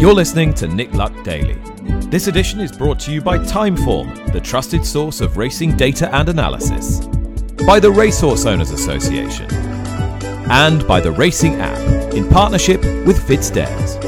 You're listening to Nick Luck Daily. This edition is brought to you by Timeform, the trusted source of racing data and analysis, by the Racehorse Owners Association, and by the Racing app in partnership with FitzDares.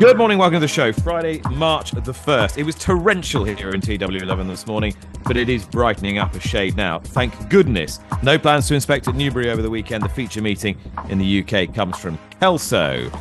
Good morning, welcome to the show. Friday, March the 1st. It was torrential here in TW11 this morning, but it is brightening up a shade now. Thank goodness. No plans to inspect at Newbury over the weekend. The feature meeting in the UK comes from Kelso.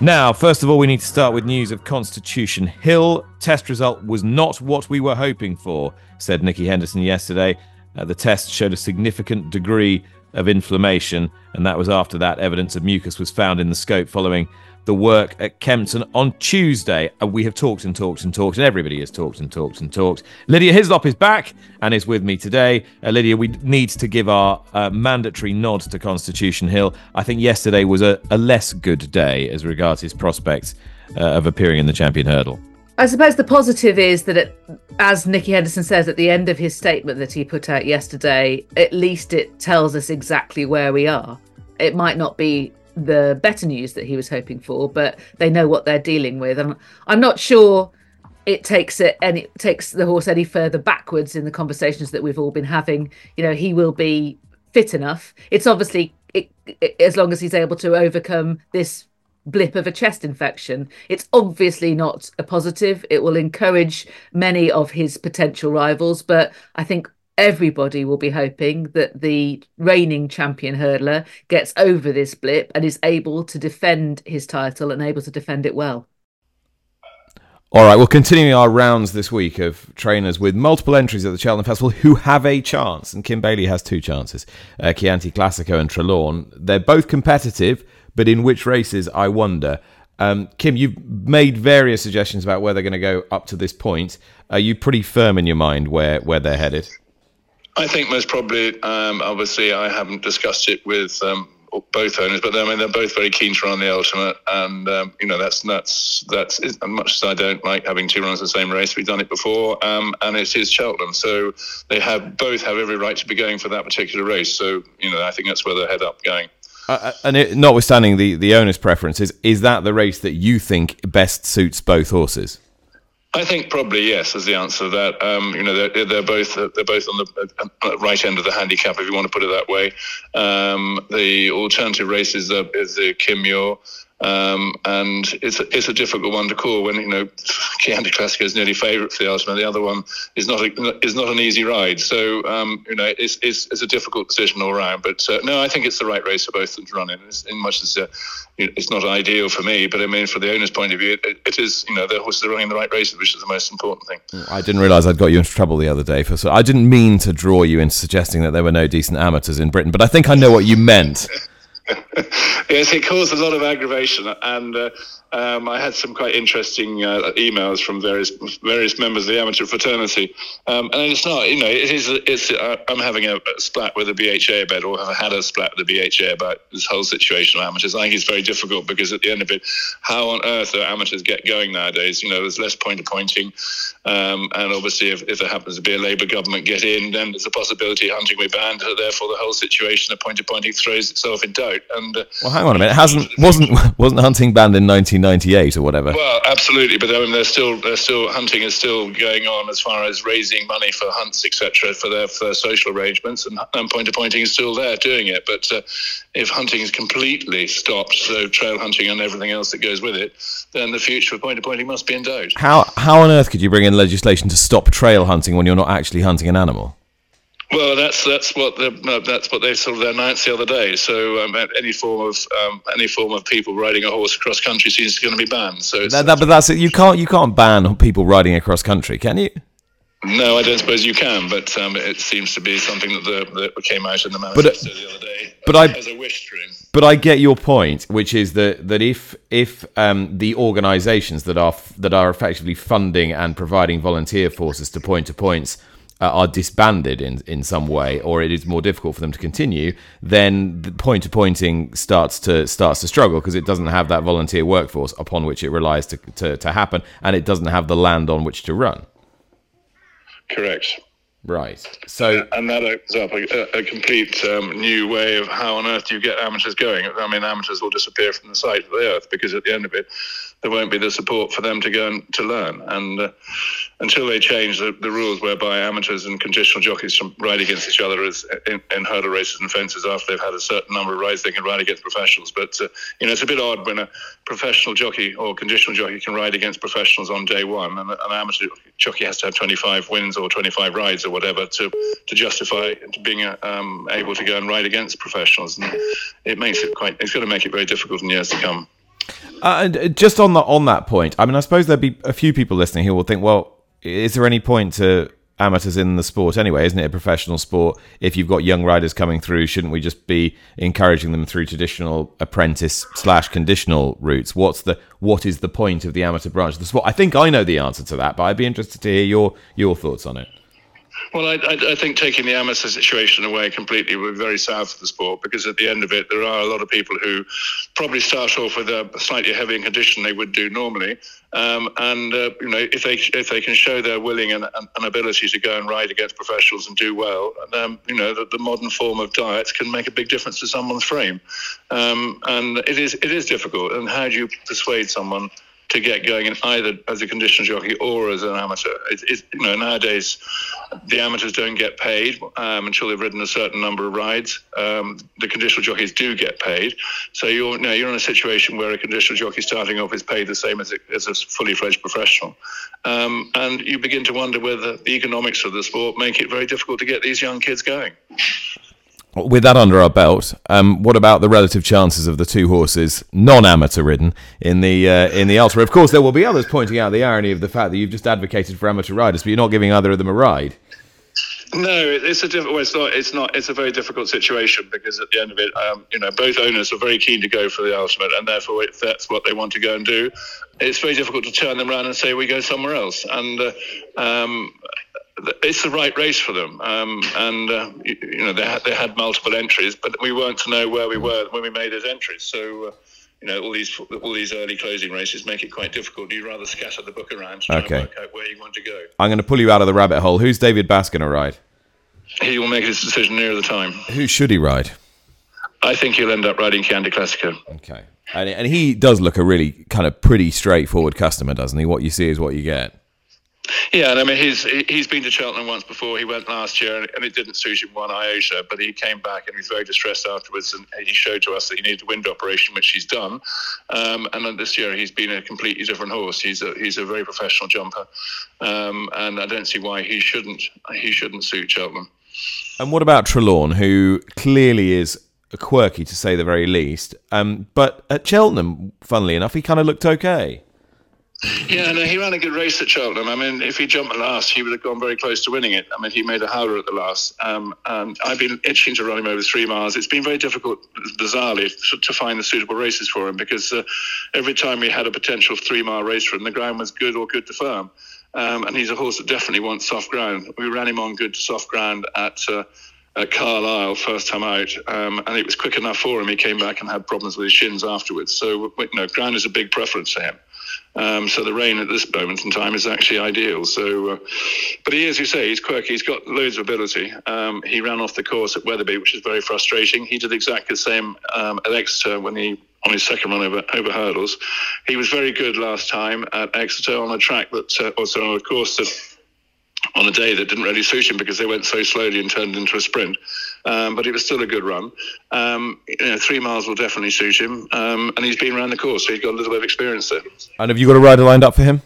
Now, first of all, we need to start with news of Constitution Hill. Test result was not what we were hoping for, said Nicky Henderson yesterday. Uh, the test showed a significant degree of inflammation, and that was after that evidence of mucus was found in the scope following the work at Kempton on Tuesday. And we have talked and talked and talked, and everybody has talked and talked and talked. Lydia Hislop is back and is with me today. Uh, Lydia, we need to give our uh, mandatory nod to Constitution Hill. I think yesterday was a, a less good day as regards his prospects uh, of appearing in the champion hurdle. I suppose the positive is that, it, as Nicky Henderson says at the end of his statement that he put out yesterday, at least it tells us exactly where we are. It might not be the better news that he was hoping for, but they know what they're dealing with. And I'm not sure it takes it any takes the horse any further backwards in the conversations that we've all been having. You know, he will be fit enough. It's obviously it, it, as long as he's able to overcome this blip of a chest infection. It's obviously not a positive. It will encourage many of his potential rivals, but I think everybody will be hoping that the reigning champion hurdler gets over this blip and is able to defend his title and able to defend it well. All right, well, continuing our rounds this week of trainers with multiple entries at the Cheltenham Festival who have a chance, and Kim Bailey has two chances uh, Chianti Classico and Trelawne. They're both competitive, but in which races, I wonder. Um, Kim, you've made various suggestions about where they're going to go up to this point. Are you pretty firm in your mind where, where they're headed? I think most probably, um, obviously, I haven't discussed it with um, both owners, but I mean they're both very keen to run the Ultima, and um, you know that's that's that's as much as I don't like having two runs the same race. We've done it before, um, and it is Cheltenham, so they have both have every right to be going for that particular race. So you know I think that's where they're head up going. Uh, uh and it, notwithstanding the the owner's preferences, is that the race that you think best suits both horses? I think probably yes is the answer to that. Um, you know, they're, they're both they're both on the uh, right end of the handicap, if you want to put it that way. Um, the alternative race is the, is the Kim Muir. Um, and it's a, it's a difficult one to call when you know Chianti Classico is nearly favourite for the Ultima. The other one is not a, is not an easy ride. So um, you know it's, it's, it's a difficult decision all round. But uh, no, I think it's the right race for both of them to run in. It's, in much as uh, it's not ideal for me, but I mean for the owner's point of view, it, it is you know the horses are running the right races, which is the most important thing. I didn't realise I'd got you into trouble the other day for so I didn't mean to draw you into suggesting that there were no decent amateurs in Britain, but I think I know what you meant. yes, it caused a lot of aggravation, and uh, um, I had some quite interesting uh, emails from various various members of the amateur fraternity. Um, and it's not, you know, it is. It's. Uh, I'm having a, splat with the BHA about, or have had a splat with the BHA about this whole situation of amateurs. I think it's very difficult because at the end of it, how on earth do amateurs get going nowadays? You know, there's less point to pointing, um, and obviously, if, if there happens to be a Labour government get in, then there's a possibility hunting will be banned. Therefore, the whole situation of point to pointing throws itself in doubt. And uh, well, hang on a minute, hasn't wasn't wasn't hunting banned in 1998 or whatever? Well, absolutely, but I mean, there's still there's still hunting is still going on as far as raising money for hunts, etc., for their for social arrangements, and, and point pointing is still there doing it. But uh, if hunting is completely stopped, so trail hunting and everything else that goes with it, then the future of point to pointing must be in doubt. How how on earth could you bring in legislation to stop trail hunting when you're not actually hunting an animal? Well, that's that's what the, uh, that's what they sort of announced the other day. So um, any form of um, any form of people riding a horse across country seems going to be banned. So that, that, but that's it. You can't you can't ban people riding across country, can you? No, I don't suppose you can, but um, it seems to be something that, the, that came out in the manifesto but, uh, the other day. But as, I, as a wish stream. But I get your point, which is that that if if um, the organisations that are that are effectively funding and providing volunteer forces to point to points uh, are disbanded in in some way, or it is more difficult for them to continue, then the point to pointing starts to starts to struggle because it doesn't have that volunteer workforce upon which it relies to, to to happen, and it doesn't have the land on which to run. Correct. Right. So, and that opens up a, a complete um, new way of how on earth do you get amateurs going. I mean, amateurs will disappear from the sight of the earth because at the end of it, there won't be the support for them to go and to learn. And uh, until they change the, the rules whereby amateurs and conditional jockeys ride against each other as in, in, hurdle races and fences after they've had a certain number of rides, they can ride against professionals. But uh, you know, it's a bit odd when a professional jockey or conditional jockey can ride against professionals on day one, and an amateur jockey has to have 25 wins or 25 rides or whatever to to justify being um, able to go and ride against professionals. And it makes it quite. It's going to make it very difficult in years to come. Uh, and uh, just on the on that point, I mean, I suppose there'd be a few people listening who will think, well, is there any point to amateurs in the sport anyway? Isn't it a professional sport? If you've got young riders coming through, shouldn't we just be encouraging them through traditional apprentice slash conditional routes? What's the what is the point of the amateur branch of the sport? I think I know the answer to that, but I'd be interested to hear your your thoughts on it. Well, I, I, I, think taking the amateur situation away completely would be very sad for the sport because at the end of it, there are a lot of people who probably start off with a slightly heavier condition they would do normally, um, and uh, you know if they if they can show their willing and, and, ability to go and ride against professionals and do well, um, you know the, the, modern form of diet can make a big difference to someone's frame, um, and it is it is difficult. And how do you persuade someone? To get going in either as a conditional jockey or as an amateur. It's, it's, you know nowadays the amateurs don't get paid um, until they've ridden a certain number of rides. Um, the conditional jockeys do get paid, so you're you know, you're in a situation where a conditional jockey starting off is paid the same as a, as a fully fledged professional, um, and you begin to wonder whether the economics of the sport make it very difficult to get these young kids going. With that under our belt, um, what about the relative chances of the two horses, non-amateur ridden, in the uh, in the Ultra? Of course, there will be others pointing out the irony of the fact that you've just advocated for amateur riders, but you're not giving either of them a ride. No, it's a diff- well, it's not. It's not. It's a very difficult situation because at the end of it, um, you know, both owners are very keen to go for the Ultima, and therefore, if that's what they want to go and do, it's very difficult to turn them around and say we go somewhere else. And uh, um, it's the right race for them. Um, and uh, you, you, know they had they had multiple entries, but we weren't to know where we were when we made those entries. So. Uh, you know, all these all these early closing races make it quite difficult. You'd rather scatter the book around to okay. work out where you want to go. I'm going to pull you out of the rabbit hole. Who's David Bass going to ride? He will make his decision near the time. Who should he ride? I think he'll end up riding Chianti Classico. Okay, and and he does look a really kind of pretty straightforward customer, doesn't he? What you see is what you get. Yeah, and I mean he's he's been to Cheltenham once before. He went last year, and it didn't suit him one iota. But he came back and he was very distressed afterwards, and he showed to us that he needed a wind operation, which he's done. Um, and then this year he's been a completely different horse. He's a he's a very professional jumper, um, and I don't see why he shouldn't he shouldn't suit Cheltenham. And what about Trelawne, who clearly is quirky to say the very least? Um, but at Cheltenham, funnily enough, he kind of looked okay. Yeah, no, he ran a good race at Cheltenham. I mean, if he jumped last, he would have gone very close to winning it. I mean, he made a howler at the last. Um, I've been itching to run him over three miles. It's been very difficult, bizarrely, to find the suitable races for him because uh, every time we had a potential three mile race for him, the ground was good or good to firm. Um, and he's a horse that definitely wants soft ground. We ran him on good to soft ground at. Uh, at Carlisle first time out, um, and it was quick enough for him. He came back and had problems with his shins afterwards. So, you know, ground is a big preference for him. Um, so the rain at this moment in time is actually ideal. So, uh, but he, as you say, he's quirky. He's got loads of ability. Um, he ran off the course at Wetherby, which is very frustrating. He did exactly the same um, at Exeter when he on his second run over, over hurdles. He was very good last time at Exeter on a track that, uh, also on a course that on a day that didn't really suit him because they went so slowly and turned into a sprint. Um, but it was still a good run. Um, you know, three miles will definitely suit him, um, and he's been around the course, so he's got a little bit of experience there. And have you got a rider lined up for him?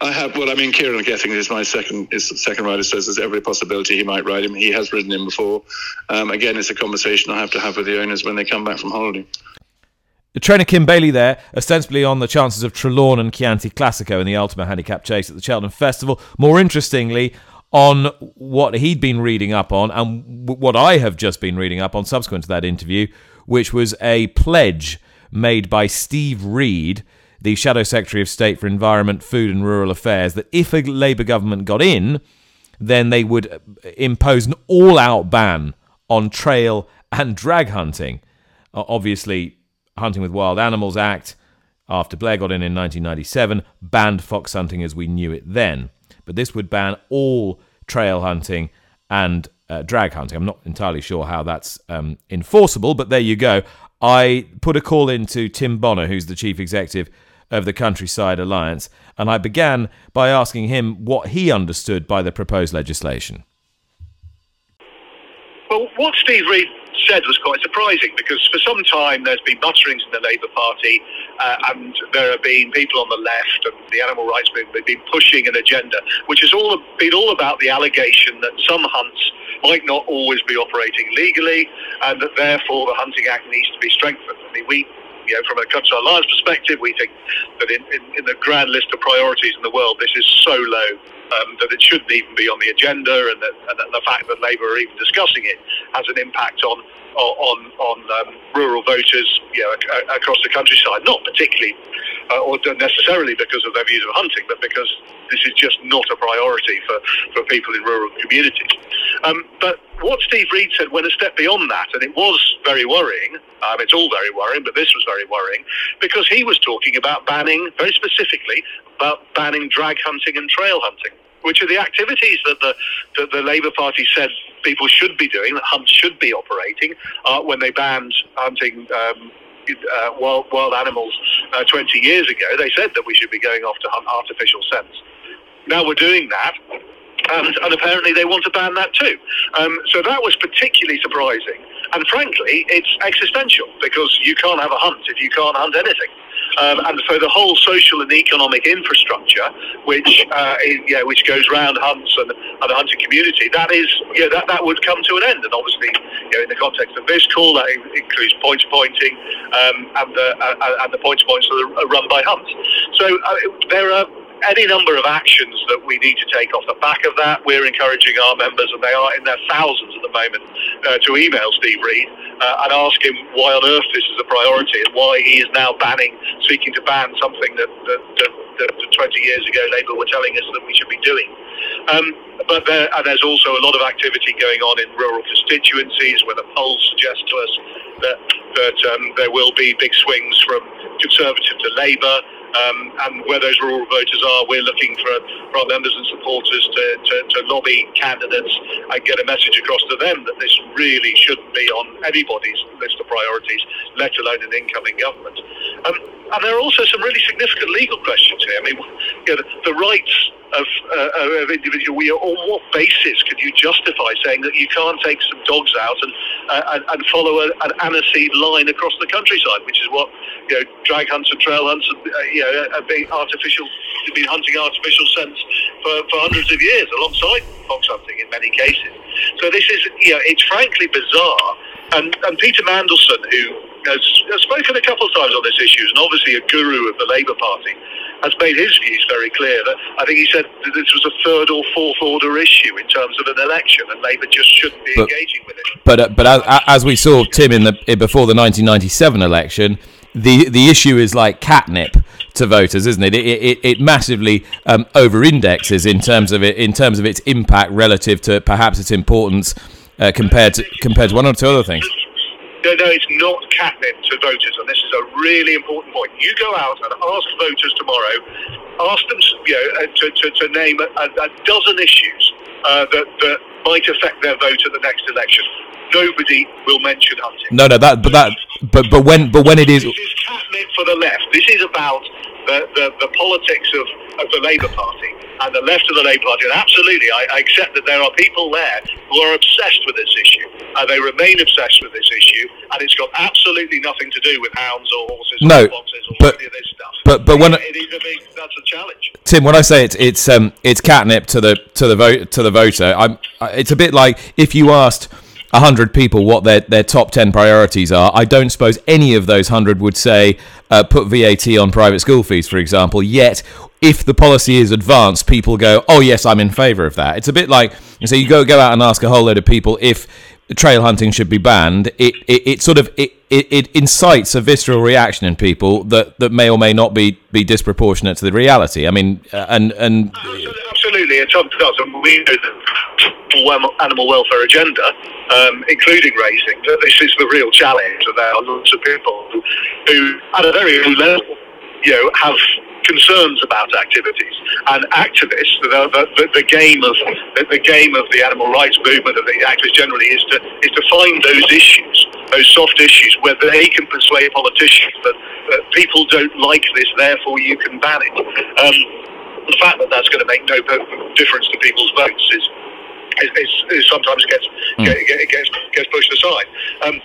I have. Well, I mean, Kieran Getting is my second. His second rider says there's every possibility he might ride him. He has ridden him before. Um, again, it's a conversation I have to have with the owners when they come back from holiday. The trainer Kim Bailey there, ostensibly on the chances of Trelawne and Chianti Classico in the Ultima Handicap Chase at the Cheltenham Festival. More interestingly, on what he'd been reading up on and what I have just been reading up on subsequent to that interview, which was a pledge made by Steve Reed, the Shadow Secretary of State for Environment, Food and Rural Affairs, that if a Labour government got in, then they would uh, impose an all out ban on trail and drag hunting. Obviously, Hunting with Wild Animals Act, after Blair got in in 1997, banned fox hunting as we knew it then. But this would ban all trail hunting and uh, drag hunting. I'm not entirely sure how that's um, enforceable, but there you go. I put a call in to Tim Bonner, who's the chief executive of the Countryside Alliance, and I began by asking him what he understood by the proposed legislation. Well, what Steve Reed said was quite surprising because for some time there's been mutterings in the Labour Party uh, and there have been people on the left and the animal rights movement have been pushing an agenda which has all been all about the allegation that some hunts might not always be operating legally and that therefore the Hunting Act needs to be strengthened. I mean, we you know, from a Alliance perspective, we think that in, in, in, the grand list of priorities in the world, this is so low um, that it shouldn't even be on the agenda, and that, and that the fact that Labour are even discussing it has an impact on on on um, rural voters, you know, across the countryside. Not particularly, uh, or necessarily because of their views of hunting, but because this is just not a priority for, for people in rural communities. Um, but what Steve Reed said went a step beyond that, and it was very worrying. Um, it's all very worrying, but this was very worrying because he was talking about banning, very specifically, about banning drag hunting and trail hunting which are the activities that the, that the Labour Party said people should be doing, that hunts should be operating uh, when they banned hunting um, uh, wild, wild animals uh, 20 years ago. They said that we should be going off to hunt artificial scents. Now we're doing that. And, and apparently they want to ban that too. Um, so that was particularly surprising. And frankly, it's existential because you can't have a hunt if you can't hunt anything. Um, and so the whole social and economic infrastructure, which uh, yeah, which goes round hunts and, and, the hunting community, that is, yeah, that, that would come to an end. And obviously, you know, in the context of this call, that includes points pointing um, and the uh, and the points points that are run by hunts. So uh, there are any number of actions that we need to take off the back of that. We're encouraging our members, and they are in their thousands at the moment, uh, to email Steve Reed uh, and ask him why on earth this is a priority and why he is now banning, seeking to ban something that, that, that, that 20 years ago Labour were telling us that we should be doing. Um, but there, and there's also a lot of activity going on in rural constituencies where the polls suggest to us that, that um, there will be big swings from Conservative to Labour. Um, and where those rural voters are, we're looking for, for our members and supporters to, to, to, lobby candidates and get a message across to them that this really shouldn't be on anybody's list of priorities, let alone an incoming government. Um, and there are also some really significant legal questions here. I mean, you know, the, the rights of, uh, of individual. We, on what basis could you justify saying that you can't take some dogs out and uh, and, and, follow a, an aniseed line across the countryside, which is what you know drag hunts and trail hunts, and, uh, you know, have been artificial, have been hunting artificial scents for, for hundreds of years, alongside fox hunting in many cases. So this is, you know, it's frankly bizarre. And, and Peter Mandelson, who has, has spoken a couple of times on this issue, and obviously a guru of the Labour Party, has made his views very clear. That I think he said that this was a third or fourth order issue in terms of an election, and Labour just shouldn't be but, engaging with it. But uh, but as, as, we saw Tim in the before the 1997 election, the the issue is like catnip to voters, isn't it? It it, it massively um, over indexes in terms of it in terms of its impact relative to perhaps its importance uh, compared to compared to one or two other things. No, no, it's not catnip to voters, and this is a really important point. You go out and ask voters tomorrow, ask them you know, uh, to, to, to name a, a, dozen issues uh, that, that might affect their vote at the next election. Nobody will mention hunting. No, no, that, but that, but but when, but when it is, this is catnip for the left. This is about the, the, the politics of, of the Labour Party and the left of the Labour Party. And absolutely, I, I, accept that there are people there who are obsessed with this issue. And they remain obsessed with this issue. And it's got absolutely nothing to do with hounds or horses no, or foxes or but, any of this stuff. But but when it, it is a big, that's a challenge. Tim, when I say it's it's um it's catnip to the to the vote to the voter, I'm it's a bit like if you asked 100 people what their, their top 10 priorities are, I don't suppose any of those 100 would say uh, put VAT on private school fees, for example. Yet, if the policy is advanced, people go, oh, yes, I'm in favour of that. It's a bit like, so you go, go out and ask a whole load of people if trail hunting should be banned. It, it, it sort of it, it, it incites a visceral reaction in people that, that may or may not be, be disproportionate to the reality. I mean, uh, and and absolutely, it does. And we know the animal welfare agenda, um, including racing, that this is the real challenge. That there are lots of people who, who at a very low level, you know, have concerns about activities and activists. The, the, the game of the, the, game of the animal rights movement of the activists generally is to is to find those issues, those soft issues, where they can persuade politicians that, that people don't like this, therefore you can ban it. Um, the fact that that's going to make no difference to people's votes is is, is, is sometimes gets, mm. get, gets gets pushed aside. Um,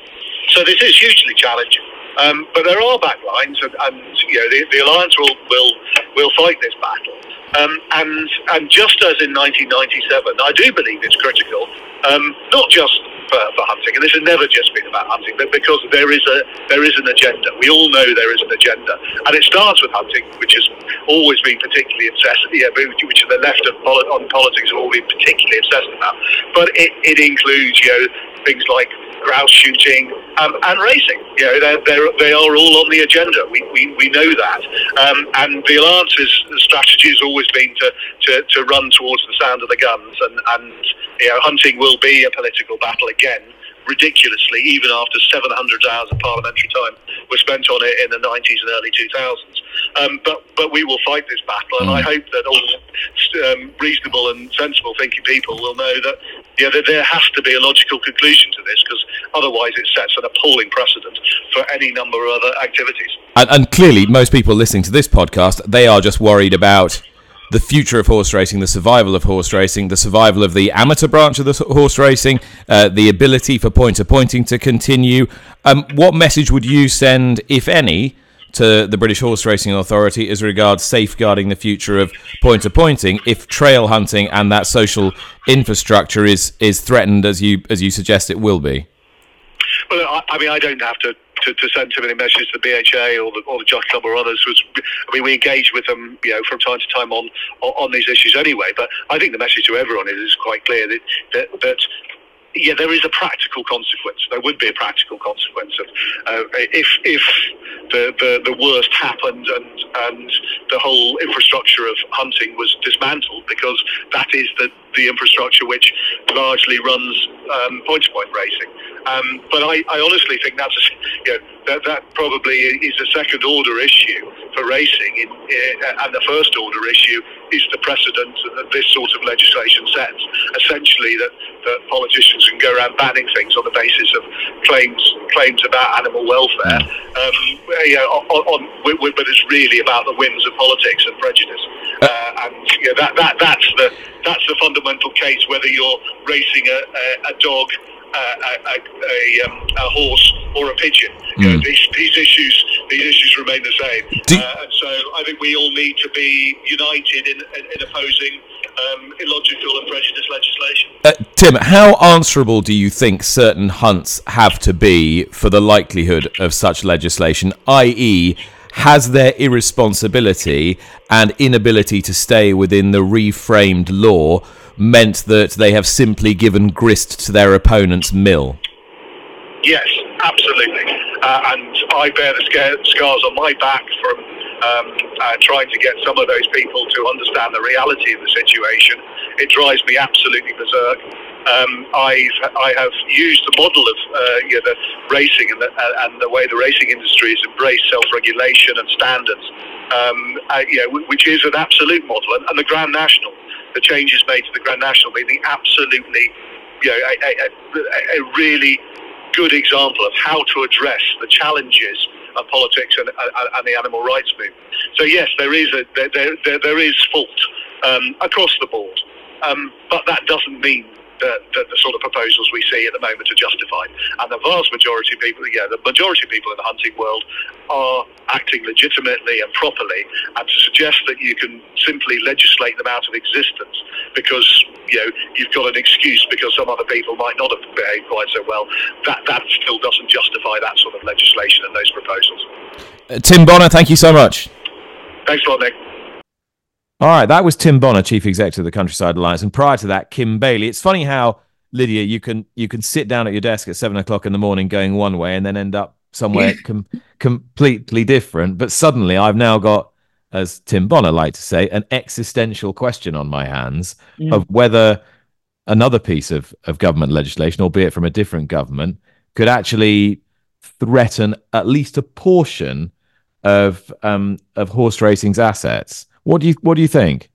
so this is hugely challenging. Um, but there are backlines, and, and you know the, the, alliance will will will fight this battle. Um, and and just as in 1997, I do believe it's critical, um, not just for, for, hunting, and this has never just been about hunting, but because there is a there is an agenda. We all know there is an agenda, and it starts with hunting, which has always been particularly obsessed, yeah, which the left of on politics have all been particularly obsessed about. But it, it includes you know things like grouse shooting, um, and racing. You know, they're, they're, they are all on the agenda. We, we, we know that. Um, and the Alliance's strategy has always been to, to, to run towards the sound of the guns, and, and you know, hunting will be a political battle again ridiculously, even after 700 hours of parliamentary time were spent on it in the 90s and early 2000s. Um, but but we will fight this battle, and mm. I hope that all um, reasonable and sensible thinking people will know that yeah, that there has to be a logical conclusion to this, because otherwise it sets an appalling precedent for any number of other activities. And, and clearly, most people listening to this podcast, they are just worried about the future of horse racing, the survival of horse racing, the survival of the amateur branch of the horse racing, uh, the ability for point to pointing to continue. Um, what message would you send, if any, to the British Horse Racing Authority as regards safeguarding the future of point to pointing if trail hunting and that social infrastructure is is threatened as you as you suggest it will be? Well, I, I mean, I don't have to to, to send too many messages to the BHA or the, or the Jockey Club or others. Was, I mean, we engage with them, you know, from time to time on, on, on these issues anyway. But I think the message to everyone is, is quite clear that, that, that yeah, there is a practical consequence. There would be a practical consequence of uh, if if the, the, the worst happened and and the whole infrastructure of hunting was dismantled because that is the the infrastructure which largely runs um, point to point racing. Um, but I, I, honestly think that's a, you know, that that probably is a second order issue for racing, in, in, and the first order issue is the precedent that this sort of legislation sets. Essentially, that, that politicians can go around banning things on the basis of claims claims about animal welfare. Um, you know, on, on, but it's really about the whims of politics and prejudice. Uh, uh and you know, that, that that's the that's the fundamental case. Whether you're racing a, a, a dog a, a, a, um, a, horse or a pigeon. Mm. You know, hmm. these, these, issues these issues remain the same. Do- uh, and so I think we all need to be united in, in, in opposing um, illogical and prejudiced legislation. Uh, Tim, how answerable do you think certain hunts have to be for the likelihood of such legislation, i.e., has their irresponsibility and inability to stay within the reframed law meant that they have simply given grist to their opponent's mill? Yes, absolutely. Uh, and I bear the scars on my back from um, uh, trying to get some of those people to understand the reality of the situation. It drives me absolutely berserk. Um, I've, I have used the model of uh, you know, the racing and the, uh, and the way the racing industry has embraced self-regulation and standards, um, uh, you know, which is an absolute model. And, and the Grand National the changes made to the Grand National being the absolutely, you know, a, a, a really good example of how to address the challenges of politics and, and, the animal rights movement. So yes, there is a there there, there is fault um, across the board, um, but that doesn't mean that, that, the sort of proposals we see at the moment are justified. And the vast majority of people, yeah, the majority of people in the hunting world are acting legitimately and properly. And to suggest that you can simply legislate them out of existence because you know you've got an excuse because some other people might not have behaved quite so well, that that still doesn't justify that sort of legislation and those proposals. Uh, Tim Bonner, thank you so much. Thanks a lot, Nick. All right, that was Tim Bonner, chief executive of the Countryside Alliance, and prior to that, Kim Bailey. It's funny how Lydia, you can you can sit down at your desk at seven o'clock in the morning going one way and then end up somewhere com- completely different. But suddenly, I've now got, as Tim Bonner liked to say, an existential question on my hands yeah. of whether another piece of of government legislation, albeit from a different government, could actually threaten at least a portion of um, of horse racing's assets. What do you what do you think?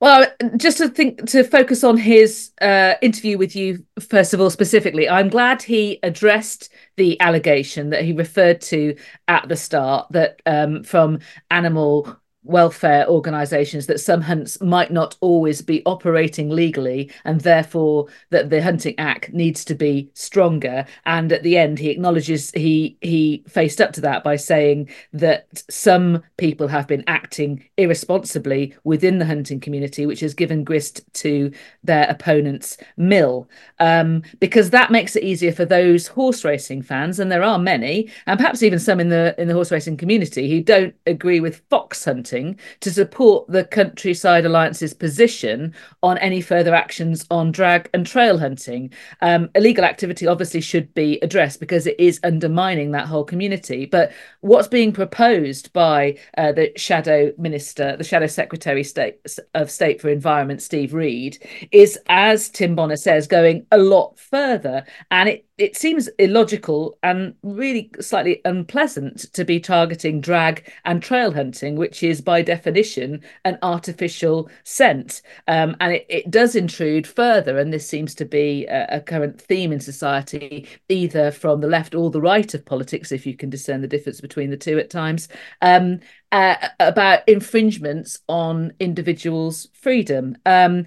Well, just to think to focus on his uh, interview with you first of all specifically, I'm glad he addressed the allegation that he referred to at the start that um, from animal welfare organisations that some hunts might not always be operating legally and therefore that the hunting act needs to be stronger. And at the end he acknowledges he he faced up to that by saying that some people have been acting irresponsibly within the hunting community which has given grist to their opponent's mill. Um, because that makes it easier for those horse racing fans and there are many and perhaps even some in the in the horse racing community who don't agree with fox hunting to support the Countryside Alliance's position on any further actions on drag and trail hunting. Um, illegal activity obviously should be addressed because it is undermining that whole community. But what's being proposed by uh, the Shadow Minister, the Shadow Secretary State, of State for Environment, Steve Reed, is, as Tim Bonner says, going a lot further. And it it seems illogical and really slightly unpleasant to be targeting drag and trail hunting, which is by definition an artificial scent. Um, and it, it, does intrude further, and this seems to be a, a, current theme in society, either from the left or the right of politics, if you can discern the difference between the two at times, um, uh, about infringements on individuals' freedom. Um,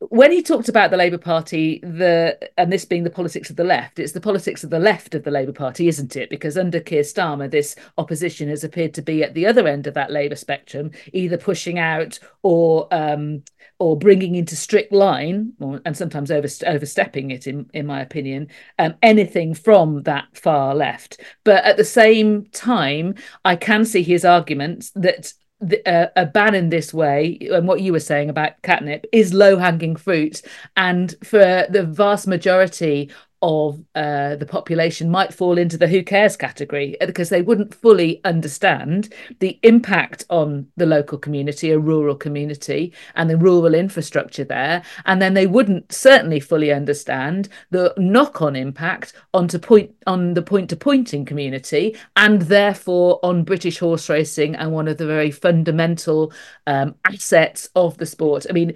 when he talked about the Labour Party, the and this being the politics of the left, it's the politics of the left of the Labour Party, isn't it? Because under Keir Starmer, this opposition has appeared to be at the other end of that Labour spectrum, either pushing out or um, or bringing into strict line, or, and sometimes over, overstepping it, in in my opinion, um, anything from that far left. But at the same time, I can see his arguments that the, uh, a ban in this way and what you were saying about catnip is low hanging fruit. And for the vast majority of uh, the population might fall into the who cares category because they wouldn't fully understand the impact on the local community, a rural community, and the rural infrastructure there. And then they wouldn't certainly fully understand the knock on impact onto point on the point to pointing community and therefore on British horse racing and one of the very fundamental um, assets of the sport. I mean,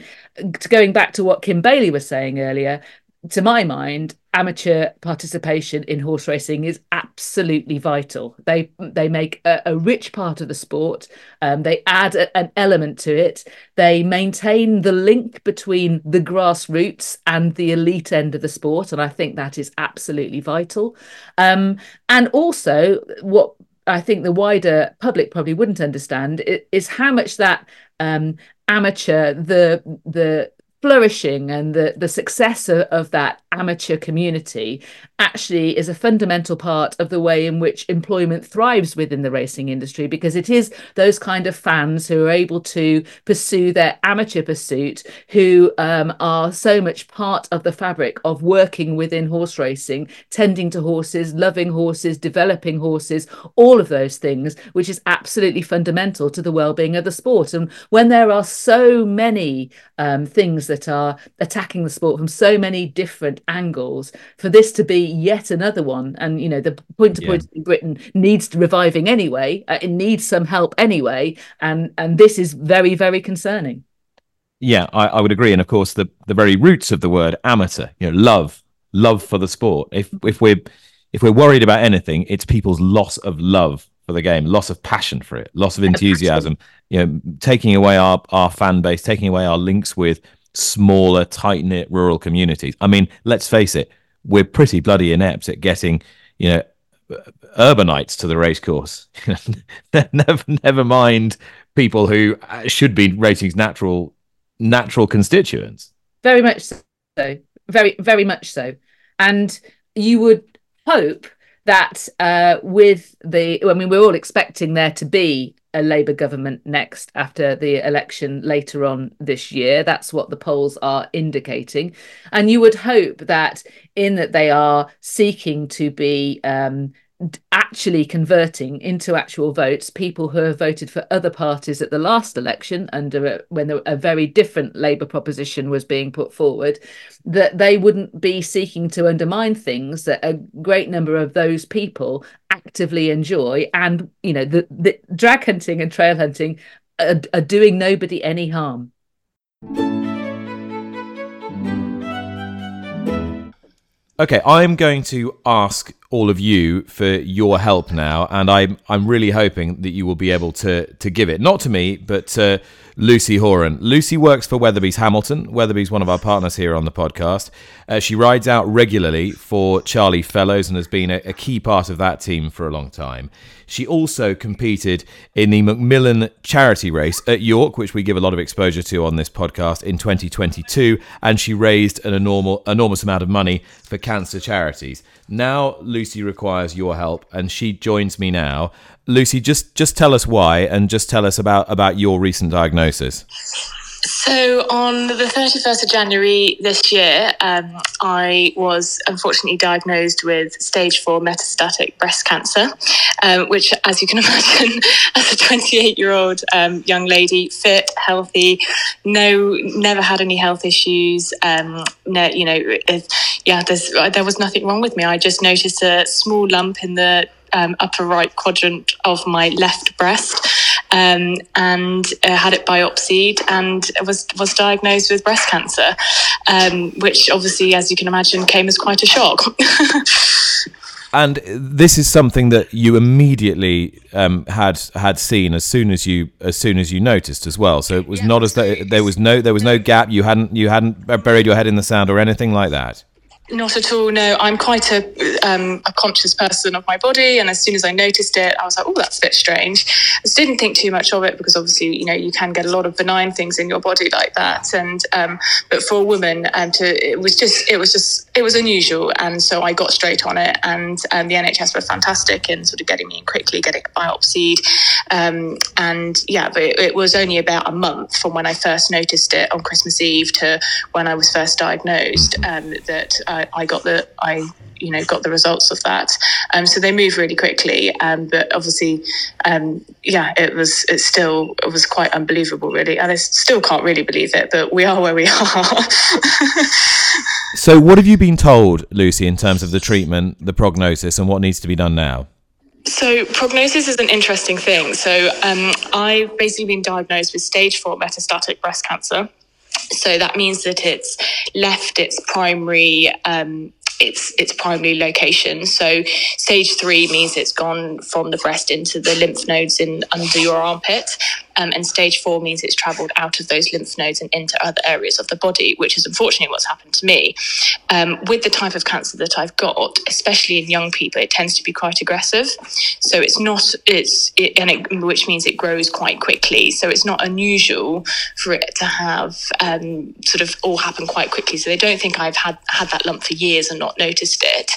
going back to what Kim Bailey was saying earlier, to my mind, amateur participation in horse racing is absolutely vital. They they make a, a rich part of the sport. Um, they add a, an element to it. They maintain the link between the grassroots and the elite end of the sport, and I think that is absolutely vital. Um, and also, what I think the wider public probably wouldn't understand is how much that um, amateur the the flourishing and the, the success of, of, that amateur community actually is a fundamental part of the way in which employment thrives within the racing industry because it is those kind of fans who are able to pursue their amateur pursuit who um, are so much part of the fabric of working within horse racing tending to horses loving horses developing horses all of those things which is absolutely fundamental to the well-being of the sport. And when there are so many um, things that are attacking the sport from so many different angles for this to be yet another one. And you know the point to point in britain needs reviving anyway uh, it needs some help anyway and and this is very very concerning. Yeah I, I would agree. And of course the the very roots of the word amateur you know love love for the sport. If if we're if we're worried about anything it's people's loss of love for the game, loss of passion for it, loss of enthusiasm, you know, taking away our, our fan base, taking away our links with smaller, tight knit rural communities. I mean, let's face it, we're pretty bloody inept at getting, you know, urbanites to the racecourse. never, never mind people who uh, should be racing's natural, natural constituents. Very much so. Very, very much so. And you would hope that uh, with the, I mean, we're all expecting there to be a Labour government next after the election later on this year. That's what the polls are indicating. And you would hope that in that they are seeking to be um, actually converting into actual votes people who have voted for other parties at the last election under a, when a very different Labour proposition was being put forward, that they wouldn't be seeking to undermine things that a great number of those people actively enjoy. And, you know, the, the drag hunting and trail hunting are, are doing nobody any harm. Okay, I'm going to ask all of you for your help now, and I'm I'm really hoping that you will be able to to give it. Not to me, but to Lucy Horan. Lucy works for Weatherby's Hamilton. Weatherby's one of our partners here on the podcast. Uh, she rides out regularly for Charlie Fellowes and has been a, a key part of that team for a long time. She also competed in the Macmillan charity race at York, which we give a lot of exposure to on this podcast in 2022, and she raised an enormous, enormous amount of money for cancer charities. Now Lucy requires your help, and she joins me now. Lucy, just just tell us why, and just tell us about about your recent diagnosis. So, on the 31st of January this year, um, I was unfortunately diagnosed with stage four metastatic breast cancer, um, which, as you can imagine, as a 28 year old um, young lady, fit, healthy, no, never had any health issues. Um, no, you know, yeah, there was nothing wrong with me. I just noticed a small lump in the um, upper right quadrant of my left breast um, and uh, had it biopsied and was was diagnosed with breast cancer, um, which obviously, as you can imagine, came as quite a shock. and this is something that you immediately um, had had seen as soon as you as soon as you noticed as well. So it was yeah, not as though there was no there was no gap. You hadn't you hadn't buried your head in the sand or anything like that. Not at all. No, I'm quite a, um, a conscious person of my body, and as soon as I noticed it, I was like, "Oh, that's a bit strange." I just didn't think too much of it because obviously, you know, you can get a lot of benign things in your body like that. And um, but for a woman, um, to it was just it was just it was unusual, and so I got straight on it. And um, the NHS were fantastic in sort of getting me in quickly, getting it biopsied, um, and yeah, but it, it was only about a month from when I first noticed it on Christmas Eve to when I was first diagnosed mm-hmm. um, that. Uh, I, got the I you know got the results of that. Um, so they move really quickly, um, but obviously, um, yeah, it was it still it was quite unbelievable, really, and I still can't really believe it, but we are where we are. so, what have you been told, Lucy, in terms of the treatment, the prognosis, and what needs to be done now? So, prognosis is an interesting thing. So, um, I've basically been diagnosed with stage four metastatic breast cancer. So that means that it's left its primary um, its its primary location. So stage three means it's gone from the breast into the lymph nodes in under your armpit, um, and stage four means it's travelled out of those lymph nodes and into other areas of the body, which is unfortunately what's happened to me. Um, with the type of cancer that I've got, especially in young people, it tends to be quite aggressive. So it's not it's it, and it, which means it grows quite quickly. So it's not unusual for it to have um, sort of all happen quite quickly. So they don't think I've had had that lump for years and not noticed it,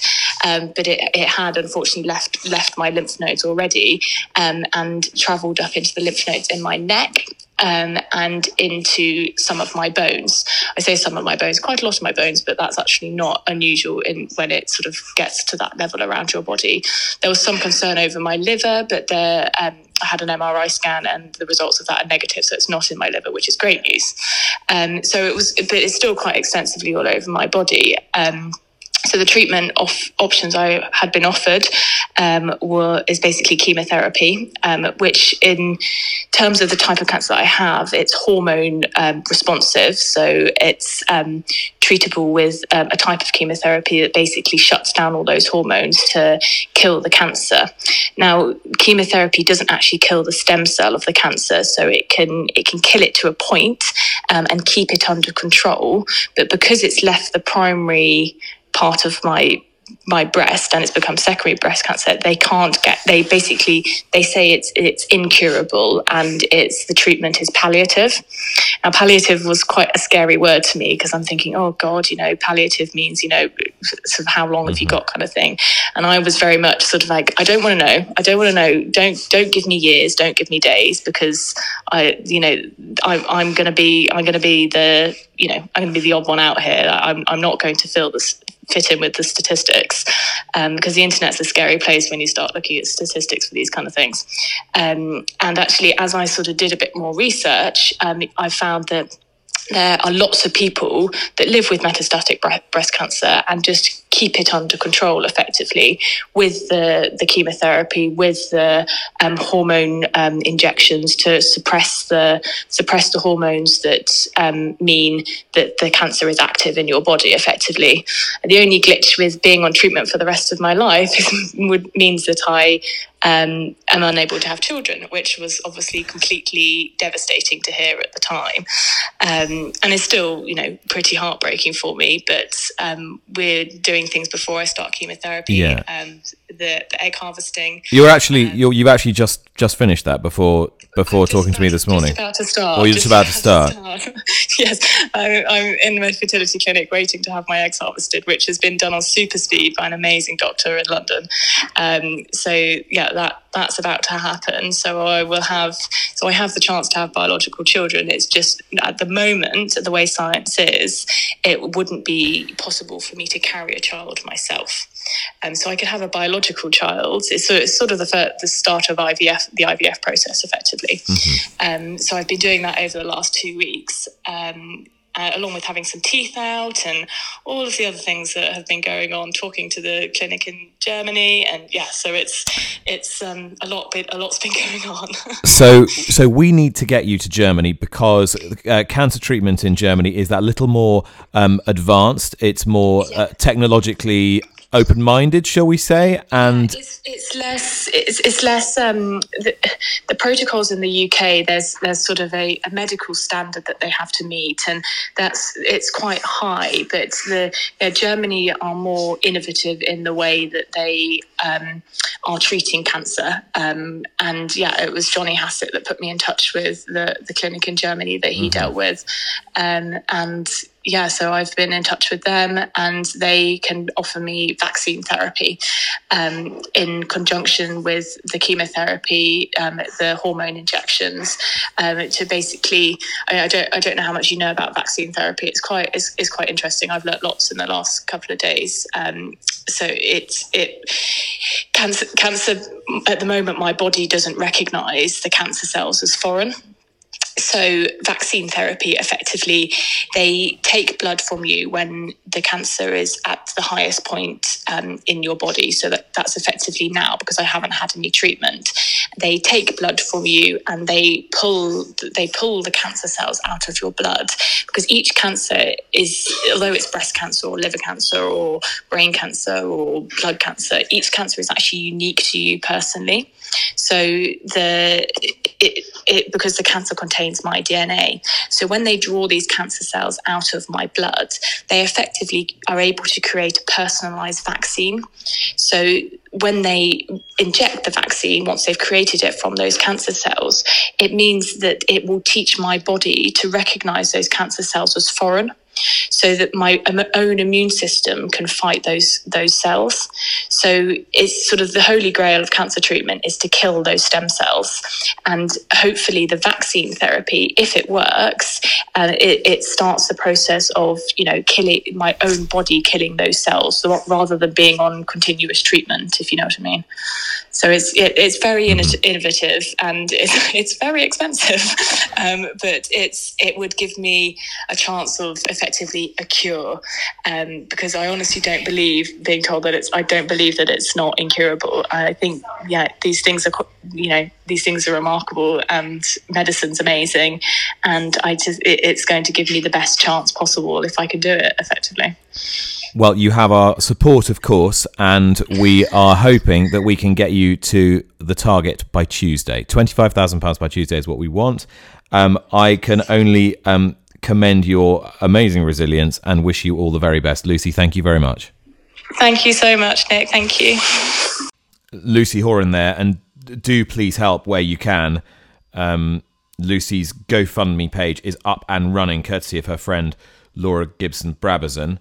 um, but it, it had unfortunately left left my lymph nodes already um, and travelled up into the lymph nodes in my neck um, and into some of my bones. I say some of my bones, quite a lot of my bones, but that's actually not unusual in when it sort of gets to that level around your body. There was some concern over my liver, but there, um, I had an MRI scan and the results of that are negative, so it's not in my liver, which is great news. Um, so it was, but it's still quite extensively all over my body. So the treatment of options I had been offered um, were is basically chemotherapy, um, which in terms of the type of cancer that I have, it's hormone um, responsive, so it's um, treatable with um, a type of chemotherapy that basically shuts down all those hormones to kill the cancer. Now, chemotherapy doesn't actually kill the stem cell of the cancer, so it can it can kill it to a point, um, and keep it under control, but because it's left the primary part of my my breast and it's become secondary breast cancer they can't get they basically they say it's it's incurable and it's the treatment is palliative. Now palliative was quite a scary word to me because i'm thinking oh god you know palliative means you know sort of how long have you mm-hmm. got kind of thing. And i was very much sort of like i don't want to know. I don't want to know. Don't don't give me years. Don't give me days because i you know I, i'm going to be i'm going to be the you know i'm going to be the odd one out here. I'm, I'm not going to feel this fit in with the statistics um, because the internet's a scary place when you start looking at statistics for these kind of things. Um, and actually, as I sort of did a bit more research, um, I found that there are lots of people that live with metastatic breast cancer and just keep it under control effectively with the, the chemotherapy, with the um, hormone um, injections to suppress the suppress the hormones that um, mean that the cancer is active in your body effectively. And the only glitch with being on treatment for the rest of my life would means that I um, am unable to have children, which was obviously completely devastating to hear at the time, um, and is still, you know, pretty heartbreaking for me. But um, we're doing things before I start chemotherapy. Yeah. The, the egg harvesting. You're actually um, you're, you've actually just just finished that before before talking to me this morning. Just about to start. Or you're just, about, about, to start. start. yes, I'm, I'm in my fertility clinic waiting to have my eggs harvested, which has been done on super speed by an amazing doctor in London. Um, so yeah, that that's about to happen. So I will have so I have the chance to have biological children. It's just at the moment, the way science is, it wouldn't be possible for me to carry a child myself. Um, so I could have a biological child. It's, it's sort of the, first, the start of IVF, the IVF process, effectively. Mm-hmm. Um, so I've been doing that over the last two weeks. Um, uh, along with having some teeth out and all of the other things that have been going on, talking to the clinic in Germany, and yeah, so it's it's um, a lot. A lot's been going on. so, so we need to get you to Germany because uh, cancer treatment in Germany is that little more um, advanced. It's more uh, technologically open minded, shall we say? And it's, it's less it's, it's less um, the, the, protocols in the UK. There's there's sort of a, a, medical standard that they have to meet, and that's it's quite high. But the Germany are more innovative in the way that they um, are treating cancer. Um, and yeah, it was Johnny Hassett that put me in touch with the the clinic in Germany that he mm-hmm. dealt with, um, and yeah, so I've been in touch with them and they can offer me vaccine therapy um, in conjunction with the chemotherapy, um, the hormone injections um, to basically, I, I, don't, I don't know how much you know about vaccine therapy. It's quite, it's, it's quite interesting. I've learnt lots in the last couple of days. Um, so it's, it, cancer, cancer at the moment, my body doesn't recognize the cancer cells as foreign. So, vaccine therapy effectively, they take blood from you when the cancer is at the highest point um, in your body. So, that, that's effectively now because I haven't had any treatment. They take blood from you and they pull they pull the cancer cells out of your blood because each cancer is, although it's breast cancer or liver cancer or brain cancer or blood cancer, each cancer is actually unique to you personally. So the it, it, because the cancer contains my DNA. So when they draw these cancer cells out of my blood, they effectively are able to create a personalized vaccine. So when they inject the vaccine, once they've created it from those cancer cells, it means that it will teach my body to recognize those cancer cells as foreign so that my own immune system can fight those those cells. So it's sort of the holy grail of cancer treatment is to kill those stem cells, and hopefully the vaccine therapy, if it works, uh, it, it starts the process of you know killing my own body killing those cells rather than being on continuous treatment, if you know what I mean. So it's it, it's very mm-hmm. innovative and it's, it's very expensive, um, but it's it would give me a chance of effectively a cure, um, because I honestly don't believe being told that it's I don't believe that it's not incurable. I think yeah these things are you know these things are remarkable and medicine's amazing, and I just it, it's going to give me the best chance possible if I can do it effectively. Well, you have our support, of course, and we are hoping that we can get you to the target by Tuesday. £25,000 by Tuesday is what we want. Um, I can only um, commend your amazing resilience and wish you all the very best. Lucy, thank you very much. Thank you so much, Nick. Thank you. Lucy Horan there, and do please help where you can. Um, Lucy's GoFundMe page is up and running, courtesy of her friend Laura Gibson Brabazon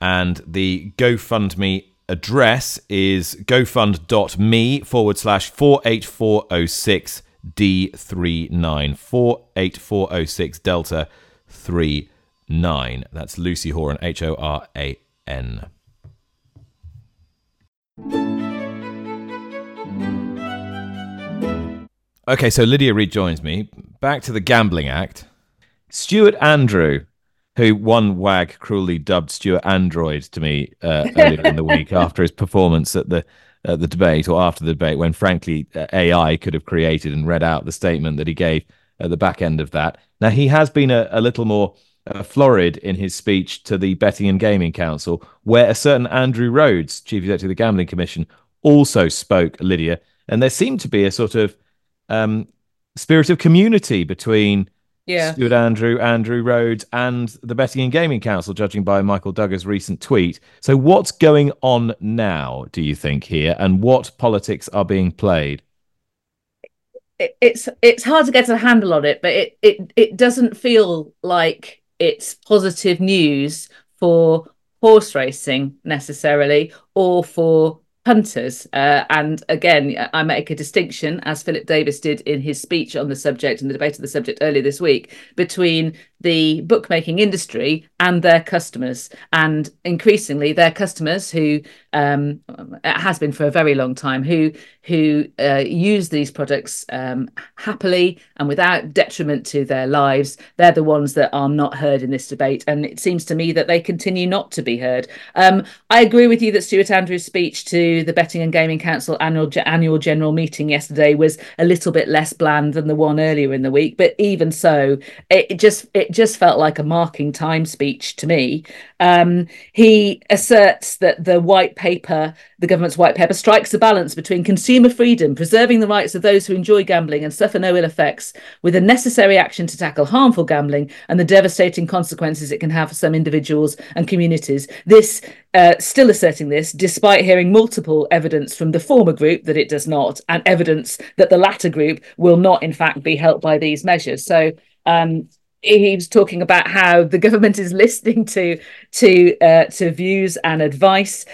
and the GoFundMe address is gofund.me forward slash 48406 D39. 48406 Delta 39. That's Lucy Horan, H O R A N. Okay, so Lydia rejoins me. Back to the Gambling Act. Stuart Andrew, who one wag cruelly dubbed Stuart Android to me uh, earlier in the week after his performance at the at the debate or after the debate, when frankly uh, AI could have created and read out the statement that he gave at the back end of that. Now he has been a, a little more uh, florid in his speech to the Betting and Gaming Council, where a certain Andrew Rhodes, chief executive of the Gambling Commission, also spoke. Lydia, and there seemed to be a sort of um, spirit of community between Yeah. Stuart Andrew, Andrew Rhodes, and the Betting and Gaming Council, judging by Michael Dugher's recent tweet. So, what's going on now, do you think, here, and what politics are being played? It, it's it's hard to get a handle on it, but it it it doesn't feel like it's positive news for horse racing necessarily or for punters. Uh, and again, I make a distinction, as Philip Davies did in his speech on the subject and the debate of the subject earlier this week, between the bookmaking industry and their customers, and increasingly their customers who um, it has been for a very long time who who uh, use these products um, happily and without detriment to their lives. They're the ones that are not heard in this debate, and it seems to me that they continue not to be heard. Um, I agree with you that Stuart Andrews' speech to the Betting and Gaming Council annual annual general meeting yesterday was a little bit less bland than the one earlier in the week, but even so, it, just it just felt like a marking time speech to me. Um, he asserts that the white paper, the government's white paper, strikes a balance between consumer freedom, preserving the rights of those who enjoy gambling and suffer no ill effects, with a necessary action to tackle harmful gambling and the devastating consequences it can have for some individuals and communities. This uh, still asserting this, despite hearing multiple evidence from the former group that it does not, and evidence that the latter group will not, in fact, be helped by these measures. So. Um, he was talking about how the government is listening to to uh, to views and advice.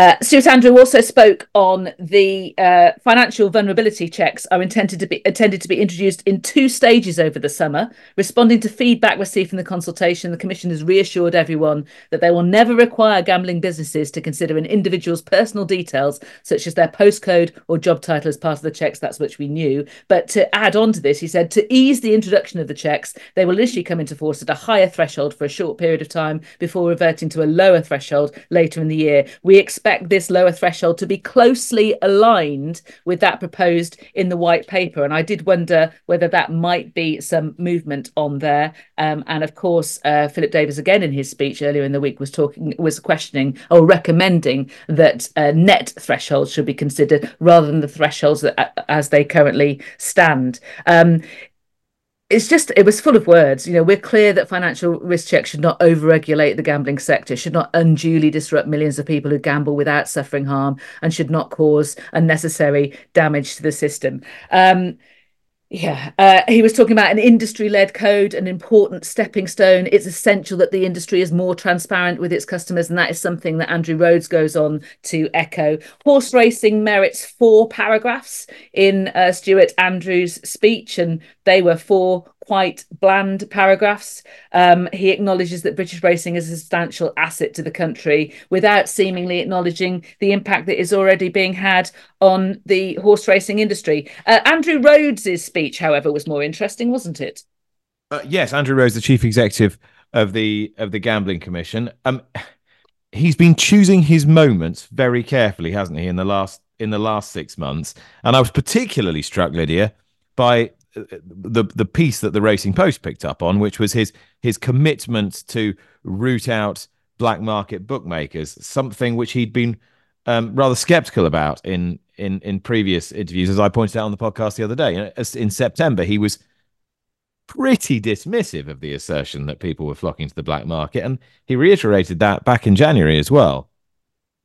Uh, Stuart Andrew also spoke on the uh, financial vulnerability checks are intended to be intended to be introduced in two stages over the summer. Responding to feedback received from the consultation, the Commission has reassured everyone that they will never require gambling businesses to consider an individual's personal details, such as their postcode or job title, as part of the checks. That's which we knew. But to add on to this, he said to ease the introduction of the checks, they will initially come into force at a higher threshold for a short period of time before reverting to a lower threshold later in the year. We expect this lower threshold to be closely aligned with that proposed in the white paper. And I did wonder whether that might be some movement on there. Um, and of course, uh, Philip Davies again in his speech earlier in the week was talking, was questioning or recommending that uh, net thresholds should be considered rather than the thresholds that, as they currently stand. Um, it's just it was full of words. You know we're clear that financial risk checks should not overregulate the gambling sector should not unduly disrupt millions of people who gamble without suffering harm and should not cause unnecessary damage to the system. Um, yeah, uh, he was talking about an industry led code, an important stepping stone. It's essential that the industry is more transparent with its customers, and that is something that Andrew Rhodes goes on to echo. Horse racing merits four paragraphs in uh, Stuart Andrews' speech, and they were four quite bland paragraphs. Um, he acknowledges that British racing is a substantial asset to the country without seemingly acknowledging the impact that is already being had on the horse racing industry. Uh, Andrew Rhodes' speech, however, was more interesting, wasn't it? Uh, yes, Andrew Rhodes, the chief executive of the of the Gambling Commission. Um, he's been choosing his moments very carefully, hasn't he, in the last in the last six months? And I was particularly struck, Lydia, by the the piece that the Racing Post picked up on, which was his his commitment to root out black market bookmakers, something which he'd been um, rather skeptical about in in in previous interviews, as I pointed out on the podcast the other day. In September, he was pretty dismissive of the assertion that people were flocking to the black market, and he reiterated that back in January as well.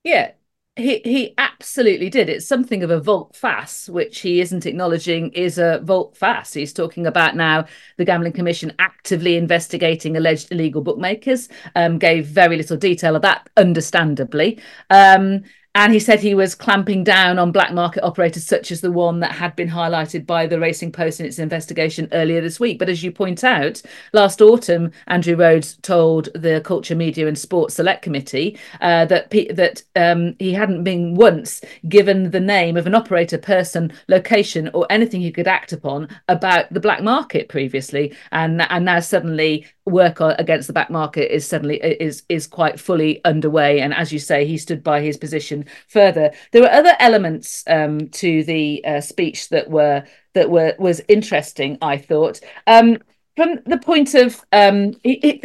Yeah, he he absolutely did. It's something of a volte face, which he isn't acknowledging is a volte face. He's talking about now the Gambling Commission actively investigating alleged illegal bookmakers. Um, gave very little detail of that, understandably. Um, and he said he was clamping down on black market operators such as the one that had been highlighted by the Racing Post in its investigation earlier this week. But as you point out, last autumn, Andrew Rhodes told the Culture, Media and Sports Select Committee uh, that that um, he hadn't been once given the name of an operator, person, location, or anything he could act upon about the black market previously, and and now suddenly work against the black market is suddenly is is quite fully underway and as you say he stood by his position further. There were other elements um, to the uh, speech that were that were was interesting i thought. Um, from the point of um,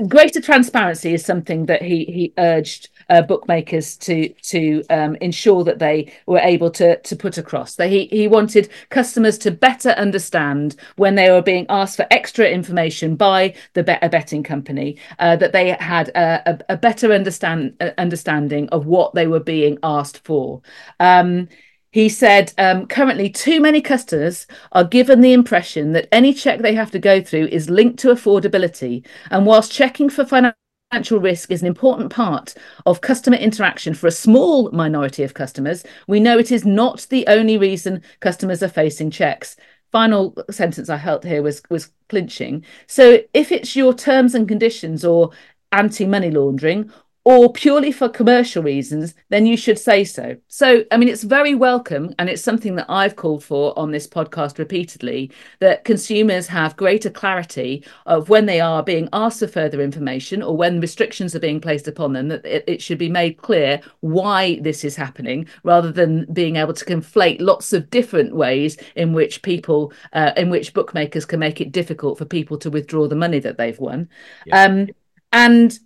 greater transparency is something that he he urged uh, bookmakers to to um, ensure that they were able to to put across. That he he wanted customers to better understand when they were being asked for extra information by the bet- a betting company uh, that they had a, a, a better understand uh, understanding of what they were being asked for. Um, he said, um, currently, too many customers are given the impression that any check they have to go through is linked to affordability. And whilst checking for financial risk is an important part of customer interaction for a small minority of customers, we know it is not the only reason customers are facing checks. Final sentence I held here was was clinching. So if it's your terms and conditions or anti-money laundering or purely for commercial reasons, then you should say so. So, I mean, it's very welcome, and it's something that I've called for on this podcast repeatedly that consumers have greater clarity of when they are being asked for further information or when restrictions are being placed upon them, that it, it should be made clear why this is happening rather than being able to conflate lots of different ways in which people, uh, in which bookmakers can make it difficult for people to withdraw the money that they've won. Yeah. Um, and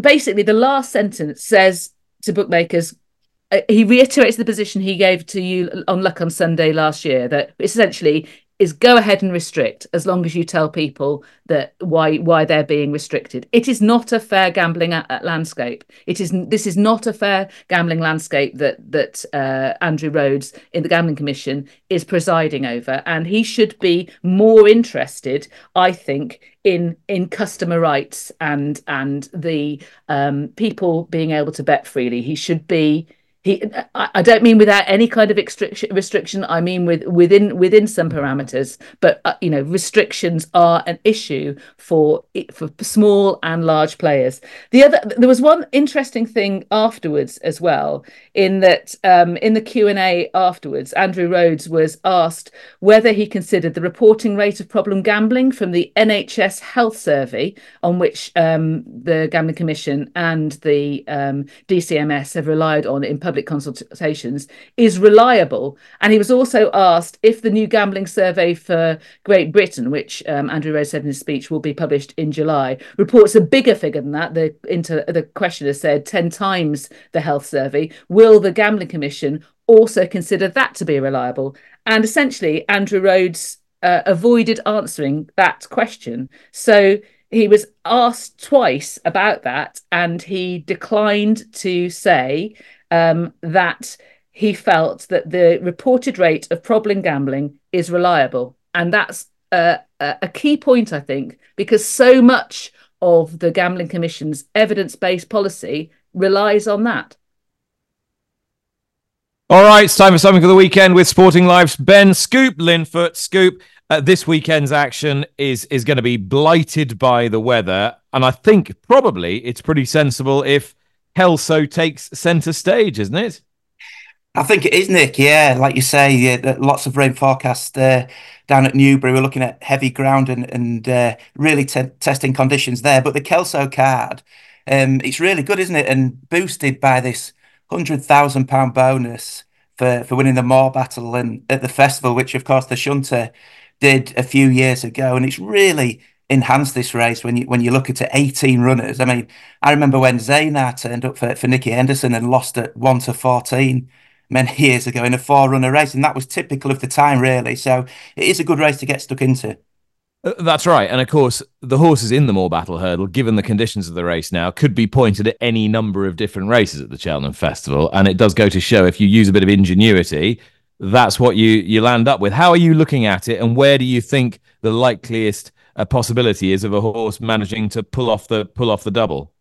basically the last sentence says to bookmakers uh, he reiterates the position he gave to you on luck on sunday last year that essentially is go ahead and restrict as long as you tell people that why why they're being restricted. It is not a fair gambling a- a landscape. It is this is not a fair gambling landscape that that uh, Andrew Rhodes in the Gambling Commission is presiding over, and he should be more interested, I think, in in customer rights and and the um, people being able to bet freely. He should be he I, don't mean without any kind of restriction. I mean with within within some parameters. But uh, you know restrictions are an issue for for small and large players. The other there was one interesting thing afterwards as well in that um, in the q&a afterwards andrew rhodes was asked whether he considered the reporting rate of problem gambling from the nhs health survey on which um, the gambling commission and the um, dcms have relied on in public consultations is reliable. And he was also asked if the new gambling survey for Great Britain, which um, Andrew Rhodes said in his speech will be published in July, reports a bigger figure than that. The inter- the questioner said 10 times the health survey. Will the Gambling Commission also consider that to be reliable? And essentially, Andrew Rhodes uh, avoided answering that question. So he was asked twice about that and he declined to say um, that he felt that the reported rate of problem gambling is reliable. And that's a, a key point, I think, because so much of the Gambling Commission's evidence based policy relies on that. All right, it's time for something for the weekend with Sporting Life's Ben Scoop Linfoot. Scoop, uh, this weekend's action is is going to be blighted by the weather, and I think probably it's pretty sensible if Kelso takes centre stage, isn't it? I think it is, Nick. Yeah, like you say, yeah, lots of rain forecast uh, down at Newbury. We're looking at heavy ground and, and uh, really testing conditions there. But the Kelso card, um, it's really good, isn't it? And boosted by this hundred thousand pound bonus for for winning the Morebattle and at the festival, which of course the Shunter did a few years ago. And it's really enhance this race when you when you look at it, 18 runners. I mean, I remember when Zaynar turned up for, for Nicky Henderson and lost at 1 to 14 many years ago in a four runner race, and that was typical of the time, really. So it is a good race to get stuck into. Uh, that's right. And of course, the horses in the Morebattle Hurdle, given the conditions of the race now, could be pointed at any number of different races at the Cheltenham Festival. And it does go to show if you use a bit of ingenuity, that's what you, you land up with. How are you looking at it? And where do you think the likeliest a possibility is of a horse managing to pull off the pull off the double.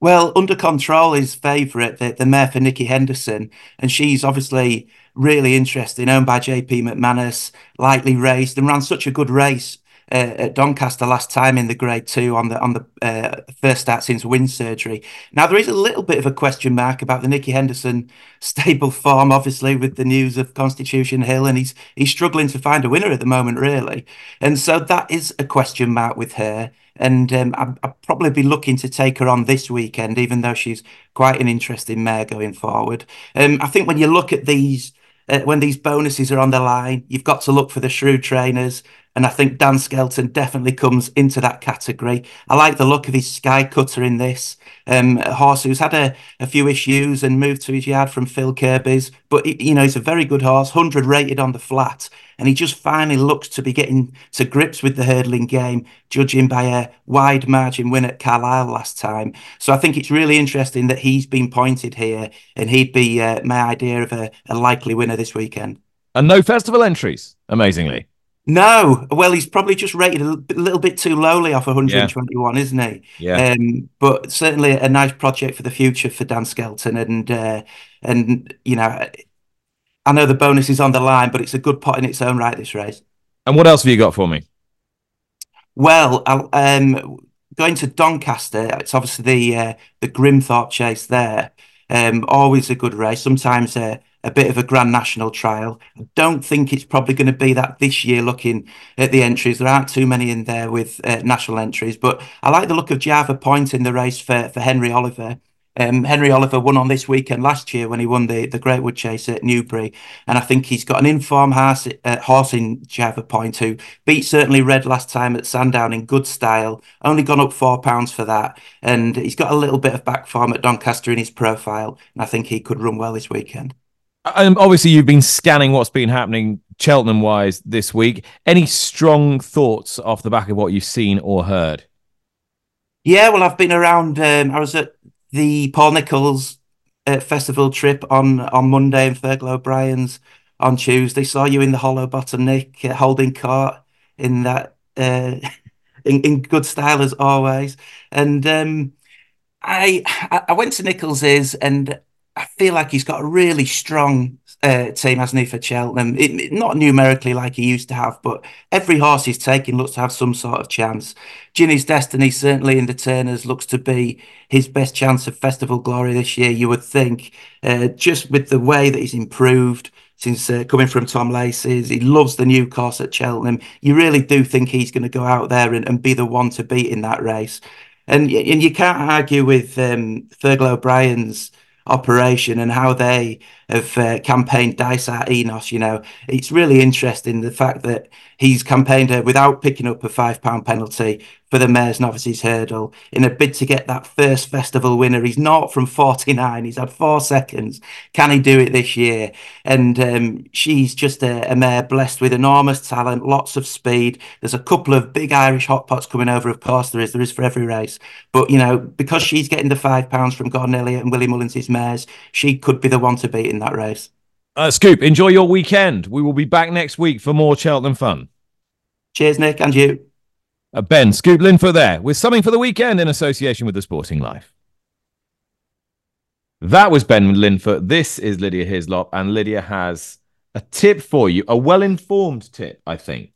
Well, under control is favourite, the, the mare for Nicky Henderson, and she's obviously really interesting, owned by JP McManus, lightly raced, and ran such a good race at Doncaster last time in the Grade Two on the on the uh, first start since wind surgery. Now there is a little bit of a question mark about the Nicky Henderson stable form, obviously with the news of Constitution Hill, and he's he's struggling to find a winner at the moment, really, and so that is a question mark with her. And um, I'd probably be looking to take her on this weekend, even though she's quite an interesting mare going forward. Um, I think when you look at these uh, when these bonuses are on the line, you've got to look for the shrewd trainers. And I think Dan Skelton definitely comes into that category. I like the look of his Sky Cutter in this. Um, horse who's had a, a few issues and moved to his yard from Phil Kirby's, but you know he's a very good horse, hundred rated on the flat, and he just finally looks to be getting to grips with the hurdling game, judging by a wide margin win at Carlisle last time. So I think it's really interesting that he's been pointed here, and he'd be uh, my idea of a, a likely winner this weekend. And no festival entries, amazingly. No, well, he's probably just rated a little bit too lowly off 121, yeah. isn't he? Yeah. Um, but certainly a nice project for the future for Dan Skelton, and uh, and you know, I know the bonus is on the line, but it's a good pot in its own right. This race. And what else have you got for me? Well, um, going to Doncaster, it's obviously the uh, the Grimthorpe Chase there. Um, always a good race. Sometimes uh, a bit of a Grand National trial. I don't think it's probably going to be that this year. Looking at the entries, there aren't too many in there with uh, national entries, but I like the look of Java Point in the race for for Henry Oliver. Um, Henry Oliver won on this weekend last year when he won the, the Greatwood Chase at Newbury. And I think he's got an informed horse, uh, horse in Java Point who beat certainly Red last time at Sandown in good style. Only gone up four pounds for that. And he's got a little bit of back form at Doncaster in his profile. And I think he could run well this weekend. Um, obviously, you've been scanning what's been happening Cheltenham wise this week. Any strong thoughts off the back of what you've seen or heard? Yeah, well, I've been around. Um, I was at the Paul Nicholls uh, festival trip on on Monday and Fergal O'Brien's on Tuesday. Saw you in the Hollow Bottom, Nick, uh, holding court in that uh, in, in good style as always. And um, I I went to Nicholls's and I feel like he's got a really strong uh, team, hasn't he, for Cheltenham? It, it, not numerically like he used to have, but every horse he's taking looks to have some sort of chance. Ginny's Destiny, certainly in the Turners, looks to be his best chance of festival glory this year, you would think. Uh, just with the way that he's improved since uh, coming from Tom Lacey's, he loves the new course at Cheltenham. You really do think he's going to go out there and, and be the one to beat in that race. And, and you can't argue with um, Fergal O'Brien's operation and how they have uh, campaigned Dysart Enos. You know, it's really interesting the fact that he's campaigned her without picking up a five pound penalty for the Mares Novices hurdle in a bid to get that first festival winner. He's not from 49. He's had four seconds. Can he do it this year? And um, she's just a, a mare blessed with enormous talent, lots of speed. There's a couple of big Irish hot pots coming over. Of course, there is. There is for every race. But, you know, because she's getting the five pounds from Gordon Elliott and Willie Mullins' mares, she could be the one to beat in that race. Uh, Scoop, enjoy your weekend. We will be back next week for more Cheltenham fun. Cheers, Nick, and you. Uh, ben Scoop Linfoot there with something for the weekend in association with the Sporting Life. That was Ben Linfoot. This is Lydia Hislop, and Lydia has a tip for you, a well informed tip, I think.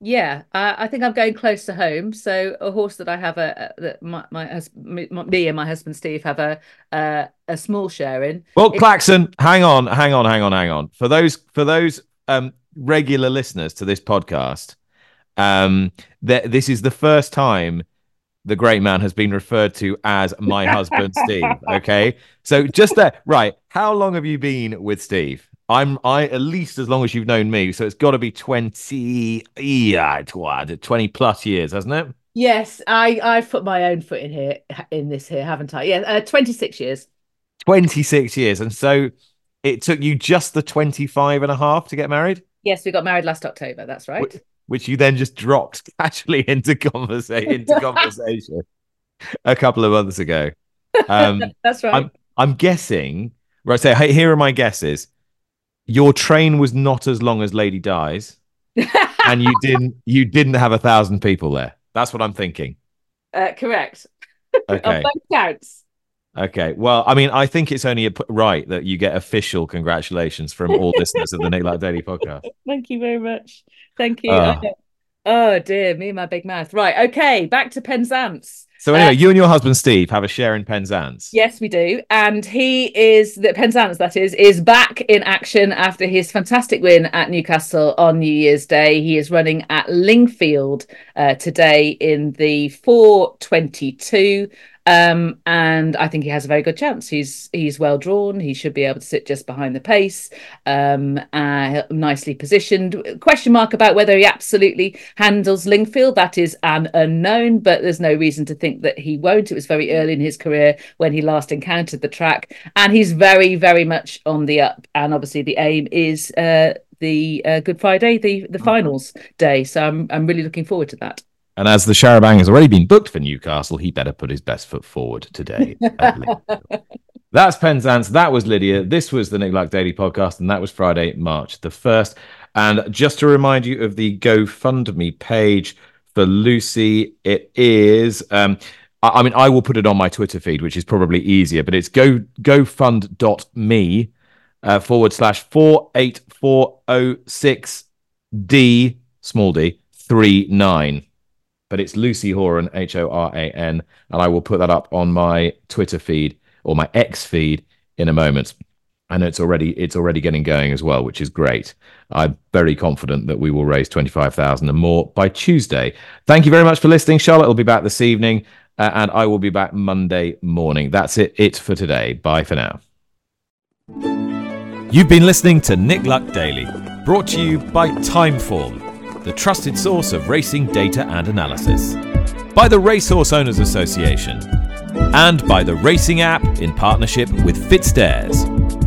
Yeah, uh, I think I'm going close to home. So a horse that I have a, a that my, my husband, me and my husband Steve have a uh, a small share in. Well, it- Claxon, hang on, hang on, hang on, hang on. For those for those um, regular listeners to this podcast, um, that this is the first time the great man has been referred to as my husband Steve. Okay, so just that, right? How long have you been with Steve? I'm I at least as long as you've known me, so it's got to be twenty, yeah, twenty plus years, hasn't it? Yes, I I've put my own foot in here in this here, haven't I? Yeah, uh, twenty six years. Twenty six years, and so it took you just the 25 and a half to get married. Yes, we got married last October. That's right which you then just dropped casually into, conversa- into conversation a couple of months ago. Um, That's right. I'm, I'm guessing, right? So here are my guesses. Your train was not as long as Lady Di's, and you didn't you didn't have a thousand people there. That's what I'm thinking. Uh, correct. Okay. Both counts. Okay. Well, I mean, I think it's only a, right that you get official congratulations from all listeners of the Nick Luck Daily podcast. Thank you very much. Thank you. Uh, oh dear, me and my big mouth. Right. Okay. Back to Penzance. So anyway, uh, you and your husband Steve have a share in Penzance. Yes, we do, and he is the Penzance that is is back in action after his fantastic win at Newcastle on New Year's Day. He is running at Lingfield uh, today in the 422. Um, and I think he has a very good chance. He's he's well drawn. He should be able to sit just behind the pace, um, uh, nicely positioned. Question mark about whether he absolutely handles Lingfield. That is an unknown, but there's no reason to think that he won't. It was very early in his career when he last encountered the track, and he's very very much on the up. And obviously the aim is uh, the uh, Good Friday, the the finals day. So I'm I'm really looking forward to that. And as the Charabanc has already been booked for Newcastle, he better put his best foot forward today. That's Penzance. That was Lydia. This was the Nick Luck Daily Podcast, and that was Friday, March the 1st. And just to remind you of the GoFundMe page for Lucy, it is. Um, I, I mean, I will put it on my Twitter feed, which is probably easier, but it's go gofund.me uh, forward slash 48406D, small d, 39 but it's Lucy Horan, H O R A N, and I will put that up on my Twitter feed or my X feed in a moment. And it's already it's already getting going as well, which is great. I'm very confident that we will raise twenty five thousand and more by Tuesday. Thank you very much for listening. Charlotte will be back this evening, uh, and I will be back Monday morning. That's it. It for today. Bye for now. You've been listening to Nick Luck Daily, brought to you by Timeform the trusted source of racing data and analysis, by the Racehorse Owners Association, and by the Racing app in partnership with FitzDares.